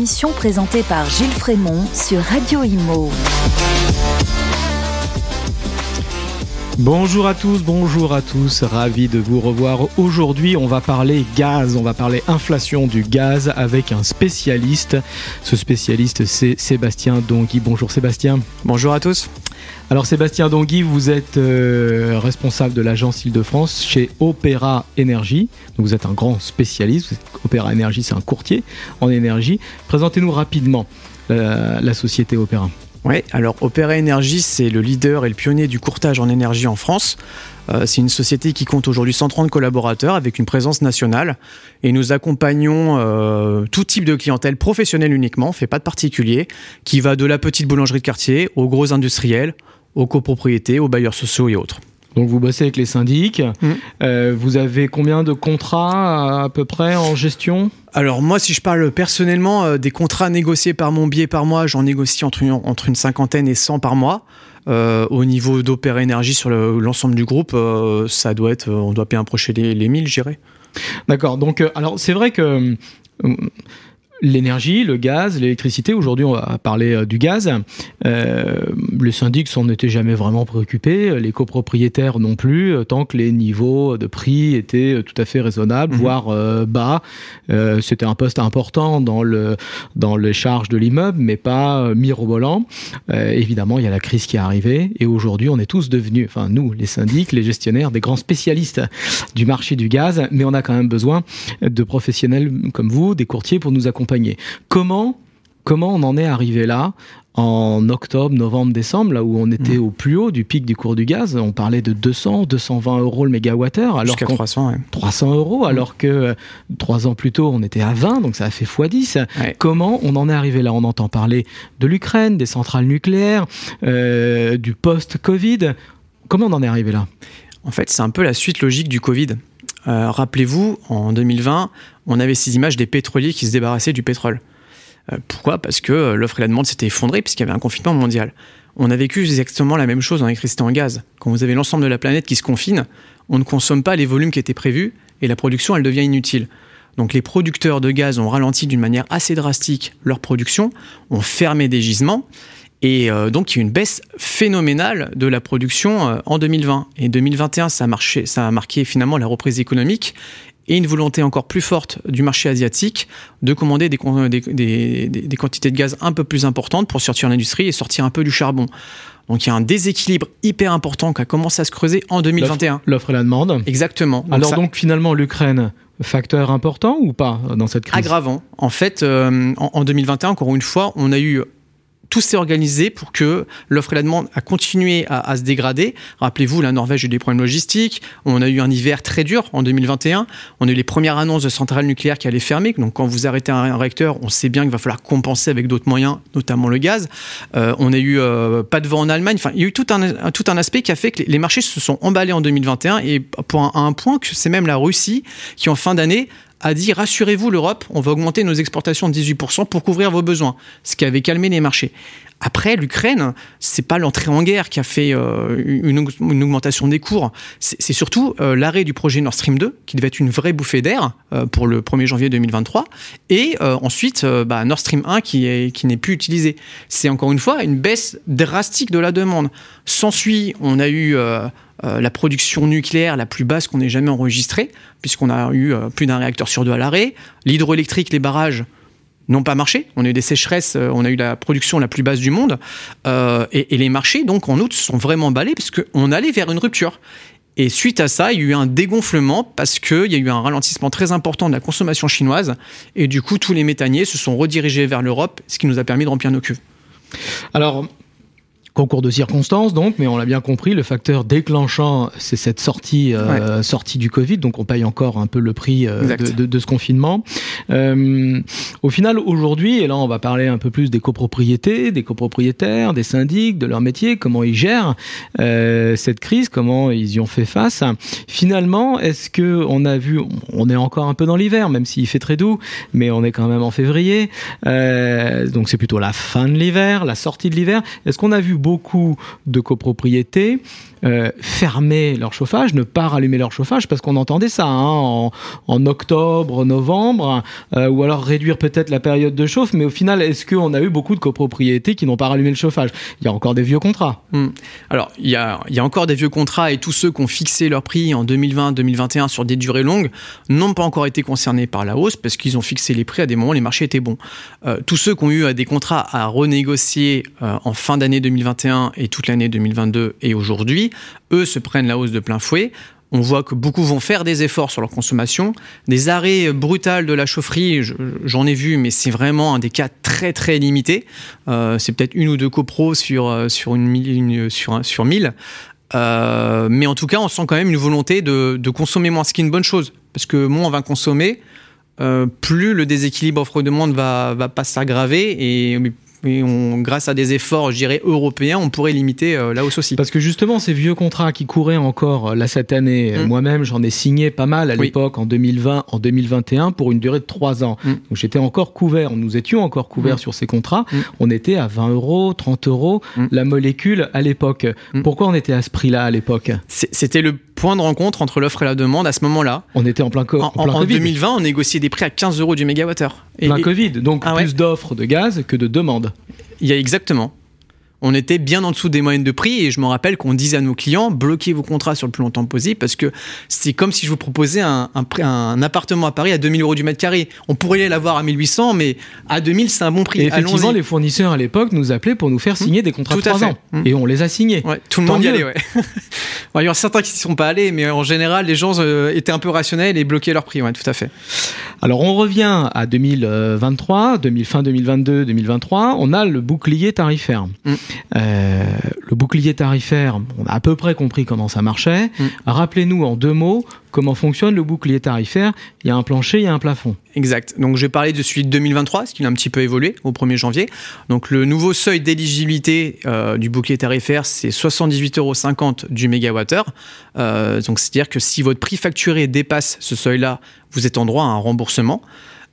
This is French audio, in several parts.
émission présentée par Gilles Frémont sur Radio Imo. Bonjour à tous, bonjour à tous, ravi de vous revoir. Aujourd'hui, on va parler gaz, on va parler inflation du gaz avec un spécialiste. Ce spécialiste, c'est Sébastien Dongui. Bonjour Sébastien. Bonjour à tous. Alors Sébastien Dongui, vous êtes euh, responsable de l'agence Île-de-France chez Opéra Énergie. Vous êtes un grand spécialiste. Opéra Énergie, c'est un courtier en énergie. Présentez-nous rapidement euh, la société Opéra. Oui, alors Opéra Énergie, c'est le leader et le pionnier du courtage en énergie en France. Euh, c'est une société qui compte aujourd'hui 130 collaborateurs avec une présence nationale et nous accompagnons euh, tout type de clientèle professionnelle uniquement, fait pas de particulier, qui va de la petite boulangerie de quartier aux gros industriels, aux copropriétés, aux bailleurs sociaux et autres. Donc vous bossez avec les syndics. Mmh. Euh, vous avez combien de contrats à, peu près en gestion? Alors moi, si je parle personnellement euh, des contrats négociés par mon biais par mois, j'en négocie entre une, entre une cinquantaine et 100 par mois. Euh, au niveau d'Opéra Énergie sur l'ensemble du groupe, ça doit être, on doit bien approcher les, les 1000, j'irais. D'accord. Donc, alors c'est vrai que l'énergie, le gaz, l'électricité. Aujourd'hui, on va parler euh, du gaz. Euh, les syndics s'en étaient jamais vraiment préoccupés, les copropriétaires non plus, euh, tant que les niveaux de prix étaient tout à fait raisonnables, mhm. voire euh, bas. Euh, C'était un poste important dans le dans les charges de l'immeuble, mais pas mirobolant. évidemment, il y a la crise qui est arrivée, et aujourd'hui, on est tous devenus, enfin nous, les syndics, les gestionnaires, des grands spécialistes du marché du gaz, mais on a quand même besoin de professionnels comme vous, des courtiers, pour nous accompagner Comment comment on en est arrivé là en octobre, novembre, décembre, là où on était mmh. au plus haut du pic du cours du gaz, on parlait de 200, 220 euros le mégawattheure, alors Jusqu'à 300, 300 euros, mmh. alors que euh, trois ans plus tôt, on était à 20, donc ça a fait x10. Comment on en est arrivé là? On entend parler de l'Ukraine, des centrales nucléaires, euh, du post-Covid. Comment on en est arrivé là? En fait, c'est un peu la suite logique du Covid. Euh, rappelez-vous, en 2020, on avait ces images des pétroliers qui se débarrassaient du pétrole. Euh, pourquoi? Parce que euh, l'offre et la demande s'étaient effondrées puisqu'il y avait un confinement mondial. On a vécu exactement la même chose en électricité en gaz. Quand vous avez l'ensemble de la planète qui se confine, on ne consomme pas les volumes qui étaient prévus et la production, elle devient inutile. Donc les producteurs de gaz ont ralenti d'une manière assez drastique leur production, ont fermé des gisements et euh, donc, il y a eu une baisse phénoménale de la production en 2020. Et 2021, ça a, marché, ça a marqué finalement la reprise économique et une volonté encore plus forte du marché asiatique de commander des, des, des, quantités de gaz un peu plus importantes pour sortir l'industrie et sortir un peu du charbon. Donc il y a un déséquilibre hyper important qui a commencé à se creuser en 2021. L'offre et la demande. Exactement. Alors donc finalement l'Ukraine, facteur important ou pas dans cette crise? Aggravant. En fait, euh, en, en 2021, encore une fois, on a eu tout s'est organisé pour que l'offre et la demande a continué à, se dégrader. Rappelez-vous, la Norvège a eu des problèmes logistiques. On a eu un hiver très dur en 2021. On a eu les premières annonces de centrales nucléaires qui allaient fermer. Donc, quand vous arrêtez un, réacteur, on sait bien qu'il va falloir compenser avec d'autres moyens, notamment le gaz. Euh, on a eu euh, pas de vent en Allemagne. Enfin, il y a eu tout un, aspect qui a fait que les marchés se sont emballés en 2021 et un, un point que c'est même la Russie qui, en fin d'année, a dit rassurez-vous l'Europe, on va augmenter nos exportations de 18% pour couvrir vos besoins, ce qui avait calmé les marchés. Après, l'Ukraine, c'est pas l'entrée en guerre qui a fait euh, une, augmentation des cours, c'est surtout euh, l'arrêt du projet Nord Stream 2, qui devait être une vraie bouffée d'air euh, pour le 1er janvier 2023, et ensuite bah, Nord Stream 1 qui n'est plus utilisé. C'est encore une fois une baisse drastique de la demande. S'ensuit, on a eu la production nucléaire la plus basse qu'on ait jamais enregistrée, puisqu'on a eu plus d'un réacteur sur deux à l'arrêt. L'hydroélectrique, les barrages n'ont pas marché. On a eu des sécheresses, euh, on a eu la production la plus basse du monde. et, les marchés, donc en août, sont vraiment emballés, puisqu'on allait vers une rupture. Et suite à ça, il y a eu un dégonflement parce qu'il y a eu un ralentissement très important de la consommation chinoise. Et du coup, tous les méthaniers se sont redirigés vers l'Europe, ce qui nous a permis de remplir nos cuves. Alors, Concours de circonstances, donc, mais on l'a bien compris, le facteur déclenchant, c'est cette sortie, euh, sortie du Covid, donc on paye encore un peu le prix euh, de, de, ce confinement. Euh, au final, aujourd'hui, et là on va parler un peu plus des copropriétés, des copropriétaires, des syndics, de leur métier, comment ils gèrent euh, cette crise, comment ils y ont fait face. Finalement, est-ce que on a vu, on est encore un peu dans l'hiver, même s'il fait très doux, mais on est quand même en février, donc c'est plutôt la fin de l'hiver, la sortie de l'hiver. Est-ce qu'on a vu beaucoup de copropriétés euh, fermer leur chauffage, ne pas rallumer leur chauffage, parce qu'on entendait ça hein, en, octobre, novembre, euh, ou alors réduire peut-être la période de chauffe, mais au final, est-ce qu'on a eu beaucoup de copropriétés qui n'ont pas rallumé le chauffage? Il y a encore des vieux contrats. Hmm. Alors, il y, a, encore des vieux contrats, et tous ceux qui ont fixé leur prix en 2020-2021 sur des durées longues n'ont pas encore été concernés par la hausse, parce qu'ils ont fixé les prix à des moments où les marchés étaient bons. Euh, tous ceux qui ont eu des contrats à renégocier en fin d'année 2021 et toute l'année 2022 et aujourd'hui, eux se prennent la hausse de plein fouet. On voit que beaucoup vont faire des efforts sur leur consommation. Des arrêts brutaux de la chaufferie, j'en ai vu, mais c'est vraiment un des cas très très limités. Euh, c'est peut-être une ou deux copros sur, euh, sur, une, sur, sur mille. Euh, mais en tout cas, on sent quand même une volonté de, consommer moins, ce qui est une bonne chose. Parce que moins on va consommer, plus le déséquilibre offre-demande va, va pas s'aggraver et et on, grâce à des efforts, je dirais, européens, on pourrait limiter euh, la hausse aussi. Parce que justement, ces vieux contrats qui couraient encore euh, là cette année, euh, mm. moi-même, j'en ai signé pas mal à l'époque, en 2020, en 2021, pour une durée de 3 ans. Mm. Donc j'étais encore couvert, nous étions encore couverts mm. sur ces contrats. On était à 20 euros, 30 euros la molécule à l'époque. Pourquoi on était à ce prix-là à l'époque? C'était le point de rencontre entre l'offre et la demande à ce moment-là. On était en plein, co en, en, 2020, on négociait des prix à 15 euros du mégawattheure. Plein Covid, donc ah plus d'offres de gaz que de demandes. Il y a exactement on était bien en dessous des moyennes de prix et je me rappelle qu'on disait à nos clients bloquez vos contrats sur le plus longtemps possible parce que c'est comme si je vous proposais un, un, appartement à Paris à 2000 euros du mètre carré. On pourrait l'avoir à 1800, mais à 2000 c'est un bon prix. Et effectivement, les fournisseurs à l'époque nous appelaient pour nous faire mmh. signer des contrats de 3 ans mmh. et on les a signés. tout le monde y allait. Ouais. il y en a certains qui ne sont pas allés, mais en général les gens euh, étaient un peu rationnels et bloquaient leur prix. Ouais, tout à fait. Alors on revient à 2023, 2000, fin 2022, 2023. On a le bouclier tarifaire. Mmh. Euh, le bouclier tarifaire, on a à peu près compris comment ça marchait. Mm. Rappelez-nous en deux mots comment fonctionne le bouclier tarifaire. Il y a un plancher, il y a un plafond. Exact. Donc je vais parler de celui de 2023, ce qui a un petit peu évolué au 1er janvier. Donc le nouveau seuil d'éligibilité euh, du bouclier tarifaire, c'est 78,50 euros du mégawattheure. Euh, donc c'est-à-dire que si votre prix facturé dépasse ce seuil-là, vous êtes en droit à un remboursement.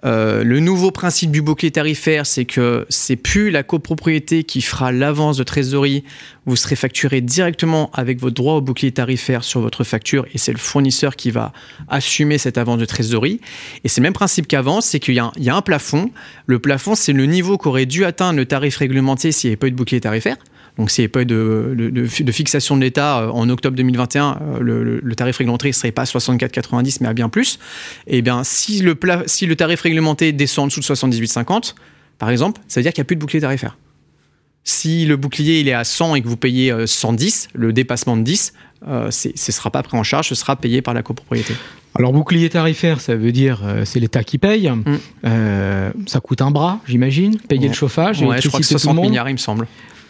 Euh, le nouveau principe du bouclier tarifaire, c'est que c'est plus la copropriété qui fera l'avance de trésorerie. Vous serez facturé directement avec votre droit au bouclier tarifaire sur votre facture et c'est le fournisseur qui va assumer cette avance de trésorerie. Et c'est le même principe qu'avant, c'est qu'il y, y, a un plafond. Le plafond, c'est le niveau qu'aurait dû atteindre le tarif réglementé s'il n'y avait pas eu de bouclier tarifaire. Donc s'il n'y avait pas eu de, fixation de l'État euh, en octobre 2021, euh, le, tarif réglementé ne serait pas 64,90 mais à bien plus. Et eh bien si le, si le tarif réglementé descend en dessous de 78,50, par exemple, ça veut dire qu'il n'y a plus de bouclier tarifaire. Si le bouclier il est à 100 et que vous payez 110, euh, le dépassement de 10, ce ne sera pas pris en charge, ce sera payé par la copropriété. Alors bouclier tarifaire, ça veut dire c'est l'État qui paye. Mm. ça coûte un bras, j'imagine. Payer le chauffage. Ouais, je crois que 60 milliards, il me semble.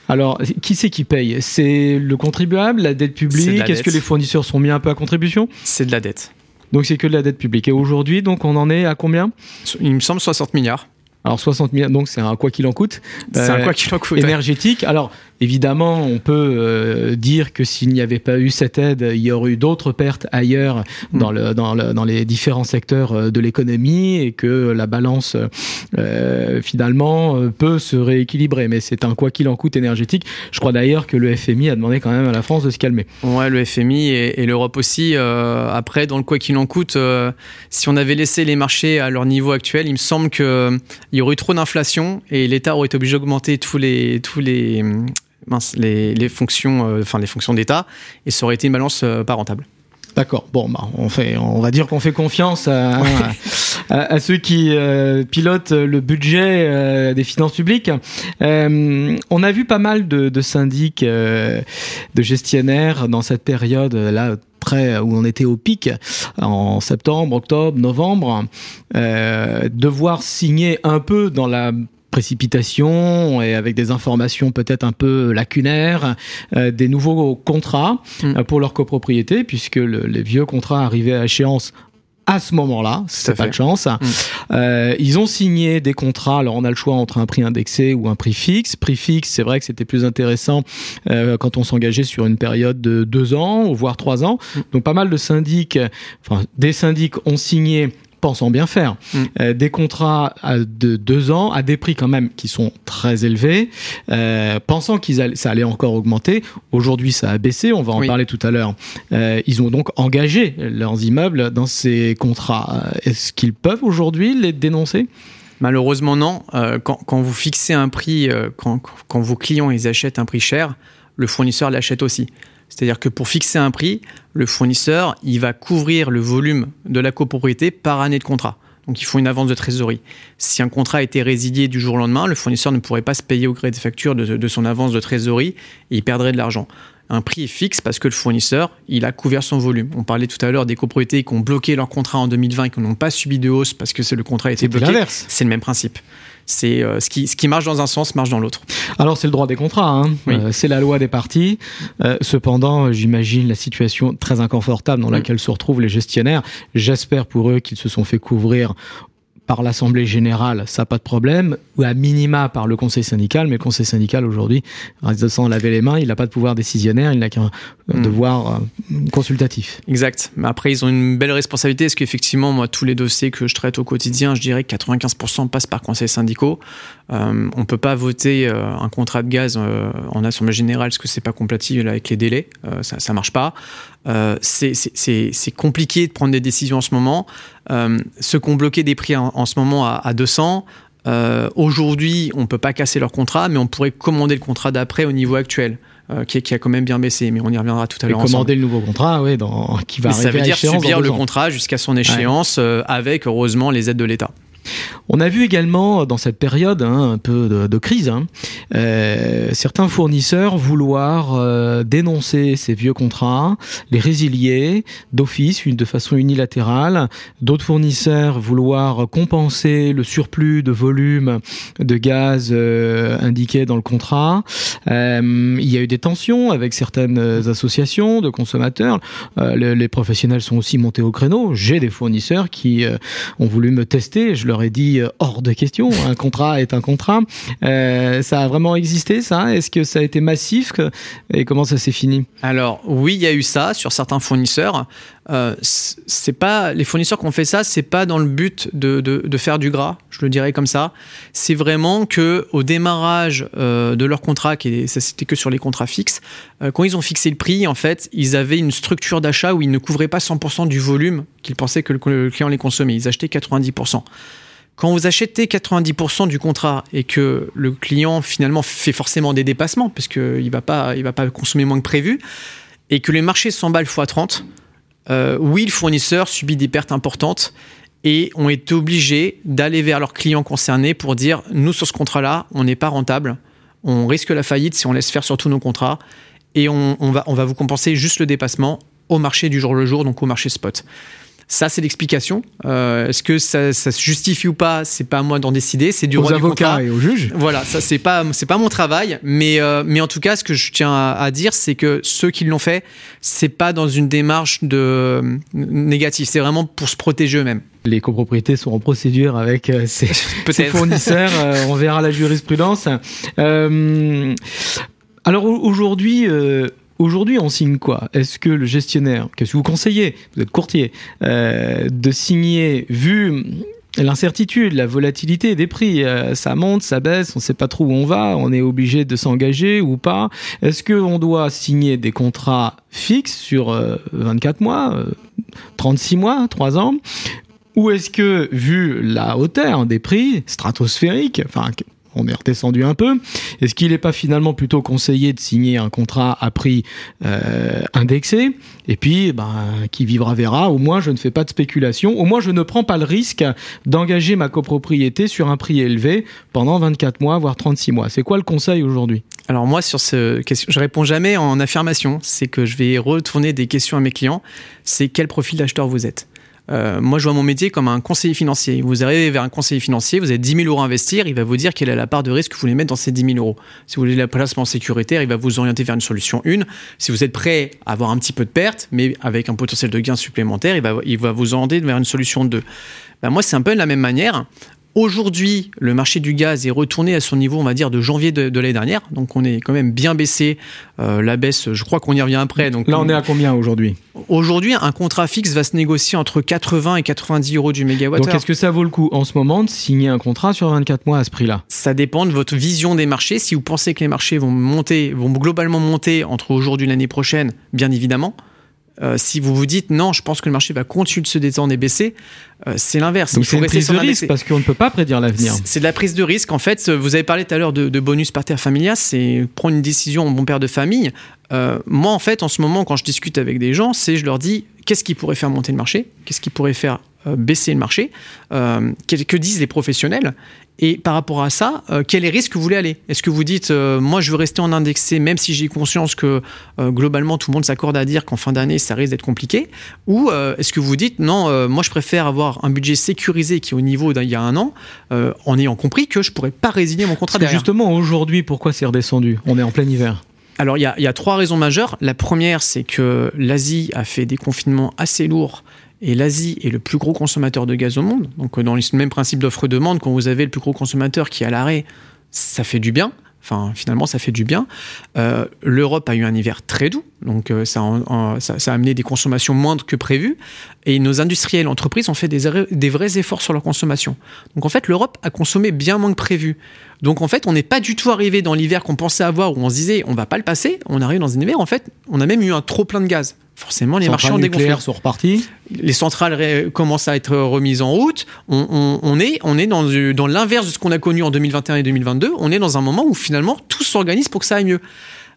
Alors, qui c'est qui paye? C'est le contribuable, la dette publique Est-ce que les fournisseurs sont mis un peu à contribution? C'est de la dette. Donc c'est que de la dette publique. Et aujourd'hui, donc on en est à combien? Il me semble 60 milliards. Alors 60 milliards, donc c'est un quoi qu'il en coûte. C'est un quoi qu'il en coûte. Énergétique. Alors Évidemment, on peut euh, dire que s'il n'y avait pas eu cette aide, il y aurait eu d'autres pertes ailleurs mm. dans, le, dans, le, dans, les différents secteurs euh, de l'économie et que la balance euh, finalement peut se rééquilibrer. Mais c'est un quoi qu'il en coûte énergétique. Je crois d'ailleurs que le FMI a demandé quand même à la France de se calmer. Ouais, le FMI et, l'Europe aussi. après, dans le quoi qu'il en coûte, si on avait laissé les marchés à leur niveau actuel, il me semble qu'il y aurait eu trop d'inflation et l'État aurait été obligé d'augmenter tous les, tous les les, fonctions, euh, enfin les fonctions d'État, et ça aurait été une balance euh, pas rentable. D'accord. Bon, bah, on fait, on va dire qu'on fait confiance à, à, ceux qui euh, pilotent le budget des finances publiques. on a vu pas mal de, de syndics, de gestionnaires dans cette période là très où on était au pic en septembre, octobre, novembre, devoir signer un peu dans la précipitation et avec des informations peut-être un peu lacunaires, euh, des nouveaux contrats mm. euh, pour leur copropriété, puisque les vieux contrats arrivaient à échéance à ce moment-là, c'est pas de chance. Mm. Euh, ils ont signé des contrats. Alors on a le choix entre un prix indexé ou un prix fixe. Prix fixe, c'est vrai que c'était plus intéressant euh, quand on s'engageait sur une période de deux ans, voire trois ans. Mm. Donc pas mal de syndics, enfin des syndics ont signé pensant bien faire. Mm. Euh, des contrats de deux ans à des prix quand même qui sont très élevés, euh, pensant qu'ils allaient, ça allait encore augmenter. Aujourd'hui, ça a baissé. On va en Oui. parler tout à l'heure. Euh, ils ont donc engagé leurs immeubles dans ces contrats. Est-ce qu'ils peuvent aujourd'hui les dénoncer? Malheureusement, non. Quand, quand vous fixez un prix, quand, quand vos clients ils achètent un prix cher, le fournisseur l'achète aussi. C'est-à-dire que pour fixer un prix, le fournisseur, il va couvrir le volume de la copropriété par année de contrat. Donc, ils font une avance de trésorerie. Si un contrat a été résilié du jour au lendemain, le fournisseur ne pourrait pas se payer au gré des factures de, de son avance de trésorerie et il perdrait de l'argent. Un prix est fixe parce que le fournisseur, il a couvert son volume. On parlait tout à l'heure des copropriétés qui ont bloqué leur contrat en 2020 et qui n'ont pas subi de hausse parce que c'est- le contrat a été bloqué. C'est le même principe. C'est euh, ce, qui, ce qui marche dans un sens marche dans l'autre. Alors c'est le droit des contrats, hein. Oui. Euh, c'est la loi des parties. Euh, cependant, j'imagine la situation très inconfortable dans Mm. laquelle se retrouvent les gestionnaires. J'espère pour eux qu'ils se sont fait couvrir par l'Assemblée générale, ça pas de problème, ou à minima par le Conseil syndical, mais le Conseil syndical aujourd'hui, sans laver les mains, il n'a pas de pouvoir décisionnaire, il n'a qu'un euh, Mm. devoir euh, consultatif. Exact. Mais après, ils ont une belle responsabilité. Parce qu'effectivement, moi, tous les dossiers que je traite au quotidien, je dirais que 95% passent par conseils syndicaux. Euh, on peut pas voter euh, un contrat de gaz en assemblée générale parce que c'est pas compatible avec les délais. Ça, ça marche pas. Euh, c'est- compliqué de prendre des décisions en ce moment. Euh, ceux qui ont bloqué des prix en, en ce moment à, à 200, euh, aujourd'hui, on peut pas casser leur contrat, mais on pourrait commander le contrat d'après au niveau actuel, euh, qui, a quand même bien baissé. Mais on y reviendra tout à l'heure. ensemble. commander le nouveau contrat, oui, dans, qui va Mais arriver ça veut dire subir le contrat jusqu'à son échéance, euh, avec heureusement les aides de l'État. On a vu également dans cette période hein, un peu de, crise, hein, euh, certains fournisseurs vouloir euh, dénoncer ces vieux contrats, les résilier d'office, de façon unilatérale. D'autres fournisseurs vouloir compenser le surplus de volume de gaz euh, indiqué dans le contrat. Euh, il y a eu des tensions avec certaines associations de consommateurs. Euh, le- les professionnels sont aussi montés au créneau. J'ai des fournisseurs qui euh, ont voulu me tester. Ai dit euh, hors de question. Un contrat est un contrat. Euh, ça a vraiment existé, ça? Est-ce que ça a été massif? Et comment ça s'est fini? Alors oui, il y a eu ça sur certains fournisseurs. Euh, pas les fournisseurs qui ont fait ça, c'est pas dans le but de, de- faire du gras, je le dirais comme ça. C'est vraiment que au démarrage de leur contrat, qui ça c'était que sur les contrats fixes, quand ils ont fixé le prix, en fait, ils avaient une structure d'achat où ils ne couvraient pas 100% du volume qu'ils pensaient que le client les consommait. Ils achetaient 90%. Quand vous achetez 90% du contrat et que le client finalement fait forcément des dépassements, parce qu'il ne va, pas- consommer moins que prévu, et que les marchés s'emballent x 30, euh, oui, le fournisseur subit des pertes importantes et ont été obligés d'aller vers leurs clients concernés pour dire nous, sur ce contrat-là, on n'est pas rentable, on risque la faillite si on laisse faire sur tous nos contrats et va, on va vous compenser juste le dépassement au marché du jour le jour, donc au marché spot. Ça, c'est l'explication. Euh, Est-ce que ça, ça se justifie ou pas C'est pas à moi d'en décider. C'est du Aux du avocats et aux juges Voilà, ça c'est pas c'est pas mon travail, mais euh, mais en tout cas, ce que je tiens à, à dire, c'est que ceux qui l'ont fait, c'est pas dans une démarche de euh, négative, c'est vraiment pour se protéger eux-mêmes. les copropriétés sont en procédure avec euh, ces, fournisseurs. on verra la jurisprudence. Alors au- aujourd'hui. Aujourd'hui, on signe quoi? Est-ce que le gestionnaire, qu'est-ce que vous conseillez? Vous êtes courtier, euh, de signer, vu l'incertitude, la volatilité des prix, euh, ça monte, ça baisse, on ne sait pas trop où on va, on est obligé de s'engager ou pas. Est-ce qu'on doit signer des contrats fixes sur euh, 24 mois, euh, 36 mois, 3 ans? Ou est-ce que, vu la hauteur des prix stratosphériques, enfin, on est redescendu un peu, est-ce qu'il n'est pas finalement plutôt conseillé de signer un contrat à prix euh, indexé? Et puis, ben, qui vivra verra, au moins je ne fais pas de spéculation, au moins je ne prends pas le risque d'engager ma copropriété sur un prix élevé pendant 24 mois, voire 36 mois. C'est quoi le conseil aujourd'hui? Alors moi sur ce question, je réponds jamais en affirmation, c'est que je vais retourner des questions à mes clients, c'est quel profil d'acheteur vous êtes? Euh, moi, je vois mon métier comme un conseiller financier. Vous arrivez vers un conseiller financier, vous avez 10 000 euros à investir, il va vous dire quelle est la part de risque que vous voulez mettre dans ces 10 000 euros. Si vous voulez la placement sécuritaire, il va vous orienter vers une solution 1. Si vous êtes prêt à avoir un petit peu de perte, mais avec un potentiel de gain supplémentaire, il va, vous orienter vers une solution 2. Ben moi, c'est un peu de la même manière. Aujourd'hui, le marché du gaz est retourné à son niveau, on va dire, de janvier de, l'année dernière. Donc, on est quand même bien baissé. Euh, la baisse, je crois qu'on y revient après. Donc, Là, on est à combien aujourd'hui? Aujourd'hui, un contrat fixe va se négocier entre 80 et 90 euros du mégawattheure. Donc, est-ce que ça vaut le coup en ce moment de signer un contrat sur 24 mois à ce prix-là? Ça dépend de votre vision des marchés. Si vous pensez que les marchés vont monter, vont globalement monter entre aujourd'hui et l'année prochaine, bien évidemment. Euh, si vous vous dites non, je pense que le marché va continuer de se détendre et baisser, euh, c'est l'inverse. Donc c'est une prise de risque parce qu'on ne peut pas prédire l'avenir. C'est de la prise de risque. En fait, vous avez parlé tout à l'heure de, bonus par terre familia, c'est prendre une décision en bon père de famille. Euh, moi, en fait, en ce moment, quand je discute avec des gens, c'est je leur dis qu'est-ce qui pourrait faire monter le marché, qu'est-ce qui pourrait faire baisser le marché, que disent les professionnels, et par rapport à ça, euh, quel est le risque que vous voulez aller? Est-ce que vous dites, euh, moi je veux rester en indexé, même si j'ai conscience que euh, globalement tout le monde s'accorde à dire qu'en fin d'année ça risque d'être compliqué? Ou est-ce que vous dites, non, moi je préfère avoir un budget sécurisé qui est au niveau d'il y a un an, en ayant compris que je pourrais pas résilier mon contrat derrière? Justement, aujourd'hui, pourquoi c'est redescendu? On est en plein hiver. Alors il y, y, a trois raisons majeures. La première, c'est que l'Asie a fait des confinements assez lourds et l'Asie est le plus gros consommateur de gaz au monde. Donc, dans le même principe d'offre-demande, quand vous avez le plus gros consommateur qui est à l'arrêt, ça fait du bien. Enfin, finalement, ça fait du bien. Euh, L'Europe a eu un hiver très doux, donc euh, ça, a amené des consommations moindres que prévues. Et nos industriels, entreprises ont fait des, des vrais efforts sur leur consommation. Donc en fait, l'Europe a consommé bien moins que prévu. Donc en fait, on n'est pas du tout arrivé dans l'hiver qu'on pensait avoir, où on se disait on va pas le passer. On arrive dans un hiver, en fait, on a même eu un trop plein de gaz forcément les marchés ont dégonflé. sont repartis. Les centrales commencent à être remises en route. On, est, on est dans, dans l'inverse de ce qu'on a connu en 2021 et 2022. On est dans un moment où finalement tout s'organise pour que ça aille mieux.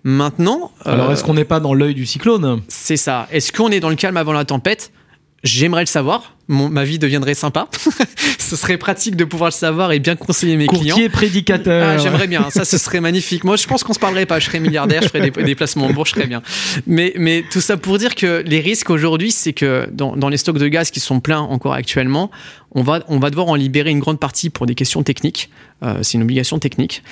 Maintenant. Alors euh, est-ce qu'on n'est pas dans l'œil du cyclone? C'est ça. Est-ce qu'on est dans le calme avant la tempête? J'aimerais le savoir. Ma vie deviendrait sympa. ce serait pratique de pouvoir le savoir et bien conseiller mes clients. Courtier prédicateur. Ah, j'aimerais bien. Ça, ce serait magnifique. Moi, je pense qu'on se parlerait pas. Je serais milliardaire, je ferais des, placements en bourse, je serais bien. Mais, mais tout ça pour dire que les risques aujourd'hui, c'est que dans, dans, les stocks de gaz qui sont pleins encore actuellement, on va, on va devoir en libérer une grande partie pour des questions techniques. Euh, c'est une obligation technique.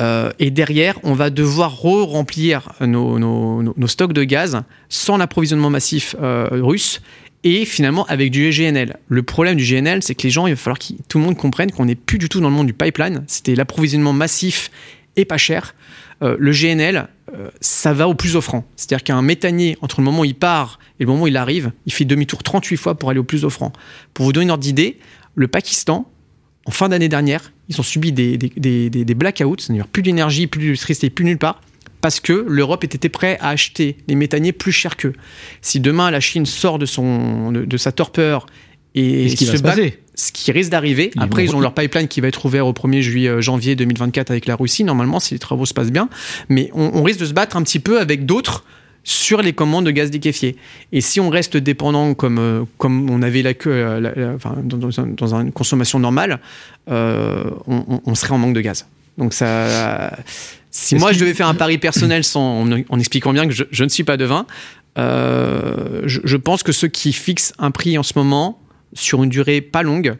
Euh, et derrière, on va devoir re-remplir nos, nos, nos, stocks de gaz sans l'approvisionnement massif euh, russe et finalement avec du GNL. Le problème du GNL, c'est que les gens, il va falloir que tout le monde comprenne qu'on n'est plus du tout dans le monde du pipeline. C'était l'approvisionnement massif et pas cher. Euh, le GNL, euh, ça va au plus offrant. C'est-à-dire qu'un méthanier, entre le moment où il part et le moment où il arrive, il fait demi-tour 38 fois pour aller au plus offrant. Pour vous donner une ordre d'idée, le Pakistan, en fin d'année dernière, ils ont subi des, des, blackouts, c'est-à-dire plus d'énergie, plus d'électricité, plus nulle part parce que l'Europe était prête à acheter les méthaniers plus chers qu'eux. Si demain la Chine sort de, son, de, sa torpeur et, ce qui se bat, ce qui risque d'arriver. Après, ils ont leur pipeline qui va être ouvert au 1er juillet, euh, janvier 2024 avec la Russie, normalement, si les travaux se passent bien. Mais on, risque de se battre un petit peu avec d'autres sur les commandes de gaz liquéfié. Et si on reste dépendant comme, euh, comme on avait la queue euh, dans, une consommation normale, on, on, serait en manque de gaz. Donc ça, si moi je devais faire un pari personnel sans, en, expliquant bien que je, ne suis pas devin, euh, je, pense que ceux qui fixent un prix en ce moment sur une durée pas longue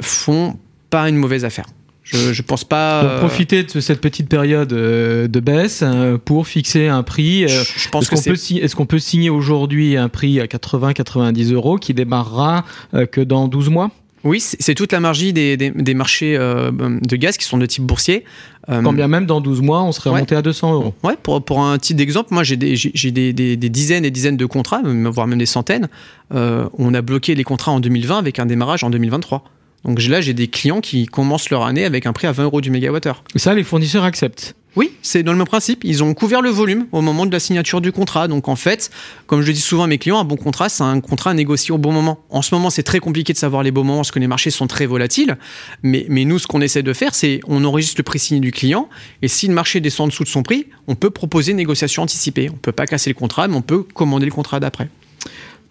font pas une mauvaise affaire. Je, je pense pas. Pour euh, profiter de cette petite période euh, de baisse pour fixer un prix. Je pense est-ce qu'on peut, est-ce qu'on peut signer aujourd'hui un prix à 80-90 euros qui démarrera que dans 12 mois? Oui, c'est toute la margie des, des, marchés euh, de gaz qui sont de type boursier. Euh, Quand bien même dans 12 mois, on serait remonté à 200 euros. Ouais, pour, pour un titre d'exemple, moi j'ai des, des, des, dizaines et dizaines de contrats, voire même des centaines. Euh, on a bloqué les contrats en 2020 avec un démarrage en 2023. Donc là, j'ai des clients qui commencent leur année avec un prix à 20 euros du mégawattheure. Et ça, les fournisseurs acceptent oui, c'est dans le même principe. Ils ont couvert le volume au moment de la signature du contrat. Donc en fait, comme je le dis souvent à mes clients, un bon contrat, c'est un contrat négocié au bon moment. En ce moment, c'est très compliqué de savoir les bons moments parce que les marchés sont très volatiles. Mais, mais nous, ce qu'on essaie de faire, c'est on enregistre le prix signé du client. Et si le marché descend en dessous de son prix, on peut proposer une négociation anticipée. On ne peut pas casser le contrat, mais on peut commander le contrat d'après.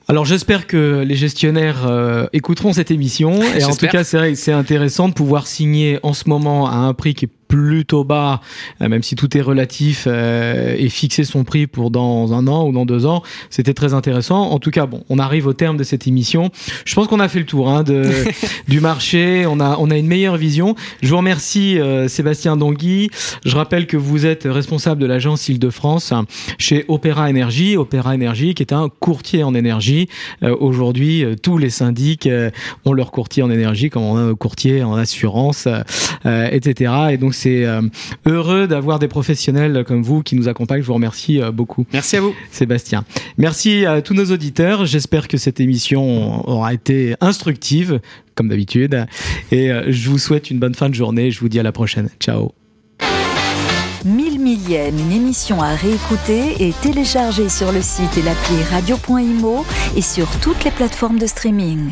Alors j'espère que les gestionnaires euh, écouteront cette émission. Et en tout cas c'est c'est intéressant de pouvoir signer en ce moment à un prix qui est plutôt bas, euh, même si tout est relatif, euh, et fixer son prix pour dans un an ou dans deux ans, c'était très intéressant. En tout cas, bon, on arrive au terme de cette émission. Je pense qu'on a fait le tour hein, de, du marché, on a, on a une meilleure vision. Je vous remercie euh, Sébastien Dongui. Je rappelle que vous êtes responsable de l'agence Île-de-France chez Opéra Énergie. Opéra Énergie qui est un courtier en énergie. Aujourd'hui, tous les syndics ont leur courtier en énergie, comme on a un courtier en assurance, etc. Et donc c'est euh, heureux d'avoir des professionnels comme vous qui nous accompagnent. Je vous remercie euh, beaucoup. Merci à vous. Sébastien. Merci à tous nos auditeurs. J'espère que cette émission aura été instructive, comme d'habitude. Et euh, je vous souhaite une bonne fin de journée. Je vous dis à la prochaine. Ciao. Mille millième, une émission à réécouter et télécharger sur le site et l'appli radio.imo et sur toutes les plateformes de streaming.